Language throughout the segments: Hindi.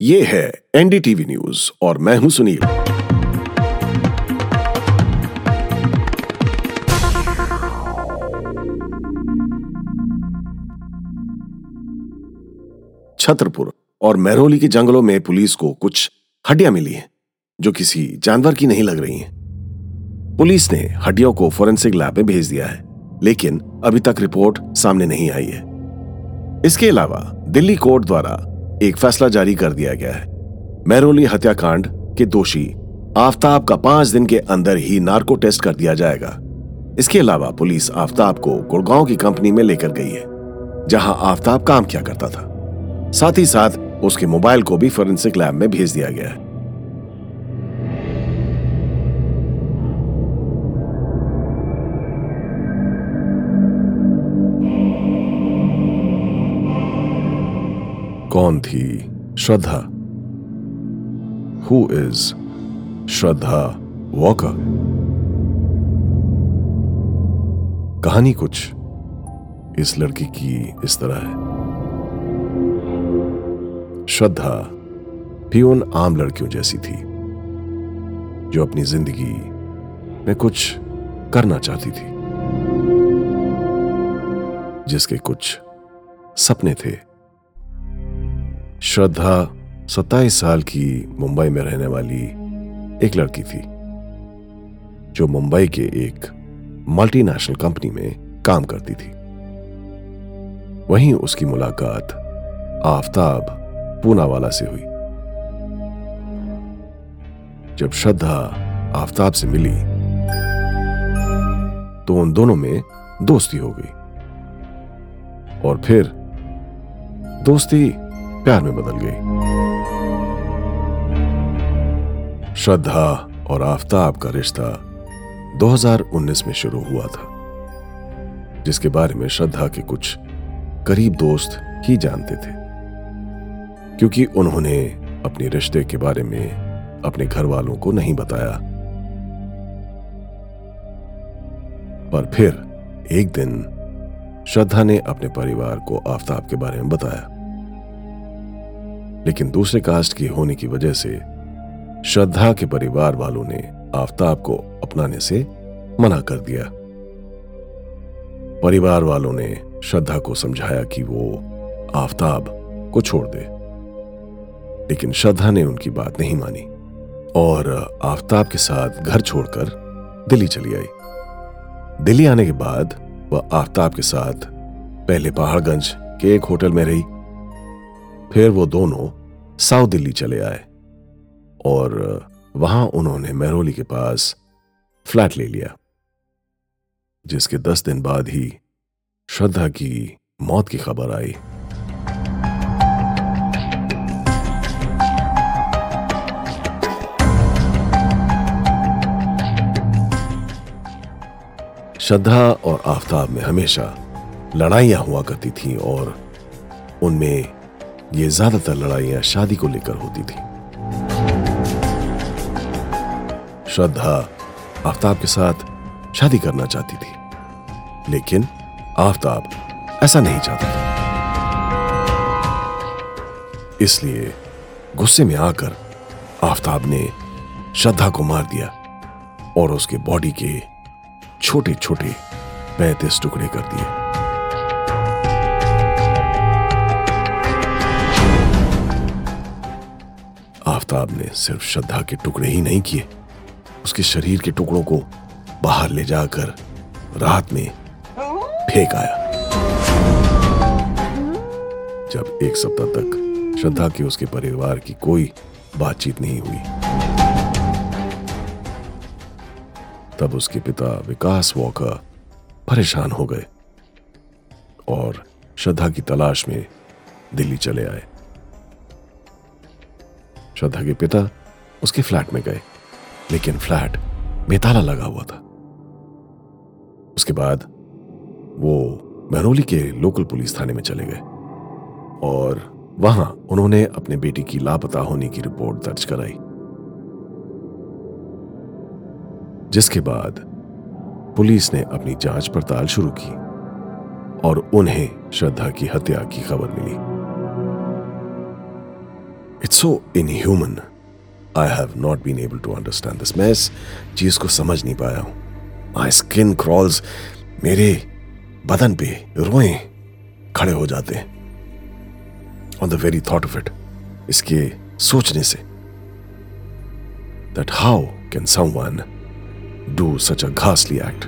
ये है एनडीटीवी न्यूज़ और मैं हूँ सुनील। छतरपुर और महरौली के जंगलों में पुलिस को कुछ हड्डियाँ मिली हैं, जो किसी जानवर की नहीं लग रही हैं। पुलिस ने हड्डियों को फोरेंसिक लैब में भेज दिया है, लेकिन अभी तक रिपोर्ट सामने नहीं आई है। इसके अलावा दिल्ली कोर्ट द्वारा एक फैसला जारी कर दिया गया है। मैरोली हत्याकांड के दोषी आफ्ताब का पाँच दिन के अंदर ही नार्को टेस्ट कर दिया जाएगा। इसके अलावा पुलिस आफ्ताब को गुड़गांव की कंपनी में लेकर गई है, जहाँ आफ्ताब काम किया करता था। साथ ही साथ उसके मोबाइल को भी फोरेंसिक लैब में भेज दिया गया है। कौन थी? श्रद्धा। हु इज़ श्रद्धा वॉकर कहानी कुछ इस लड़की की इस तरह है। श्रद्धा भी उन आम लड़कियों जैसी थी, जो अपनी ज़िंदगी में कुछ करना चाहती थी, जिसके कुछ सपने थे। श्रद्धा सत्ताईस साल की मुंबई में रहने वाली एक लड़की थी, जो मुंबई के एक मल्टीनेशनल कंपनी में काम करती थी। वहीं उसकी मुलाकात आफताब पूनावाला से हुई। जब श्रद्धा आफताब से मिली तो उन दोनों में दोस्ती हो गई। और फिर दोस्ती प्यार में बदल गई। श्रद्धा और आफताब का रिश्ता 2019 में शुरू हुआ था, जिसके बारे में श्रद्धा के कुछ करीब दोस्त ही जानते थे। क्योंकि उन्होंने अपने रिश्ते के बारे में अपने घर वालों को नहीं बताया। पर फिर एक दिन श्रद्धा ने अपने परिवार को आफताब के बारे में बताया। लेकिन दूसरे कास्ट की होने की वजह से श्रद्धा के परिवार वालों ने आफताब को अपनाने से मना कर दिया। परिवार वालों ने श्रद्धा को समझाया कि वो आफताब को छोड़ दे। लेकिन श्रद्धा ने उनकी बात नहीं मानी और आफताब के साथ घर छोड़कर दिल्ली चली आई। दिल्ली आने के बाद वह आफताब के साथ पहले पहाड़गंज के एक होटल में रही। फिर वो दोनों साउथ दिल्ली चले आए और वहाँ उन्होंने महरोली के पास फ्लैट ले लिया, जिसके दस दिन बाद ही श्रद्धा की मौत की खबर आई। श्रद्धा और आफताब में हमेशा लड़ाइयाँ हुआ करती थीं और उनमें ये ज़्यादातर लड़ाइयाँ शादी को लेकर होती थी। श्रद्धा आफ्ताब के साथ शादी करना चाहती थी, लेकिन आफ्ताब ऐसा नहीं चाहता था। इसलिए गुस्से में आकर आफ्ताब ने श्रद्धा को मार दिया और उसके बॉडी के छोटे छोटे पैंतीस टुकड़े कर दिए। आफ्ताब ने सिर्फ़ श्रद्धा के टुकड़े ही नहीं किए, उसके शरीर के टुकड़ों को बाहर ले जाकर रात में फेंक आया। जब एक सप्ताह तक श्रद्धा की उसके परिवार की कोई बातचीत नहीं हुई, तब उसके पिता विकास वॉकर परेशान हो गए और श्रद्धा की तलाश में दिल्ली चले आए। श्रद्धा के पिता उसके फ्लैट में गए, लेकिन फ्लैट बेताला लगा हुआ था। उसके बाद वो महरोली के लोकल पुलिस थाने में चले गए और वहाँ उन्होंने अपने बेटी की लापता होने की रिपोर्ट दर्ज कराई, जिसके बाद पुलिस ने अपनी जाँच पड़ताल शुरू की और उन्हें श्रद्धा की हत्या की खबर मिली। So human I have not been able to understand this मैं इस चीज़ को समझ नहीं पाया हूँ। माई स्किन क्रॉल्स मेरे बदन पे रोए खड़े हो जाते हैं। On the very thought of it इसके सोचने से। That how can someone do such a घासली act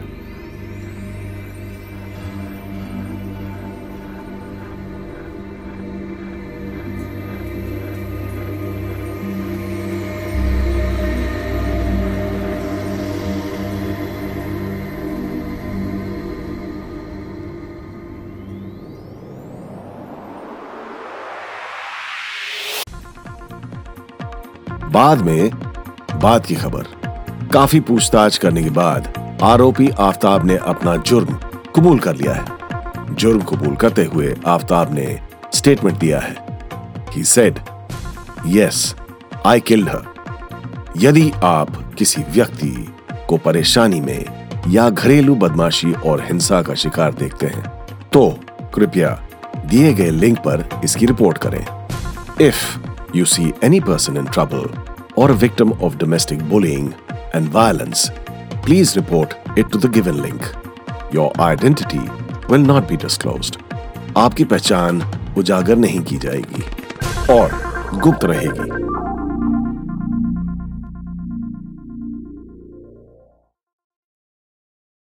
बाद में बात की खबर। काफ़ी पूछताछ करने के बाद आरोपी आफ्ताब ने अपना जुर्म कबूल कर लिया है। जुर्म कबूल करते हुए आफ्ताब ने स्टेटमेंट दिया है he said yes I killed her यदि आप किसी व्यक्ति को परेशानी में या घरेलू बदमाशी और हिंसा का शिकार देखते हैं तो कृपया दिए गए लिंक पर इसकी रिपोर्ट करें। If you see any person in trouble or a victim of domestic bullying and violence, please report it to the given link. Your identity will not be disclosed. आपकी पहचान उजागर नहीं की जाएगी और गुप्त रहेगी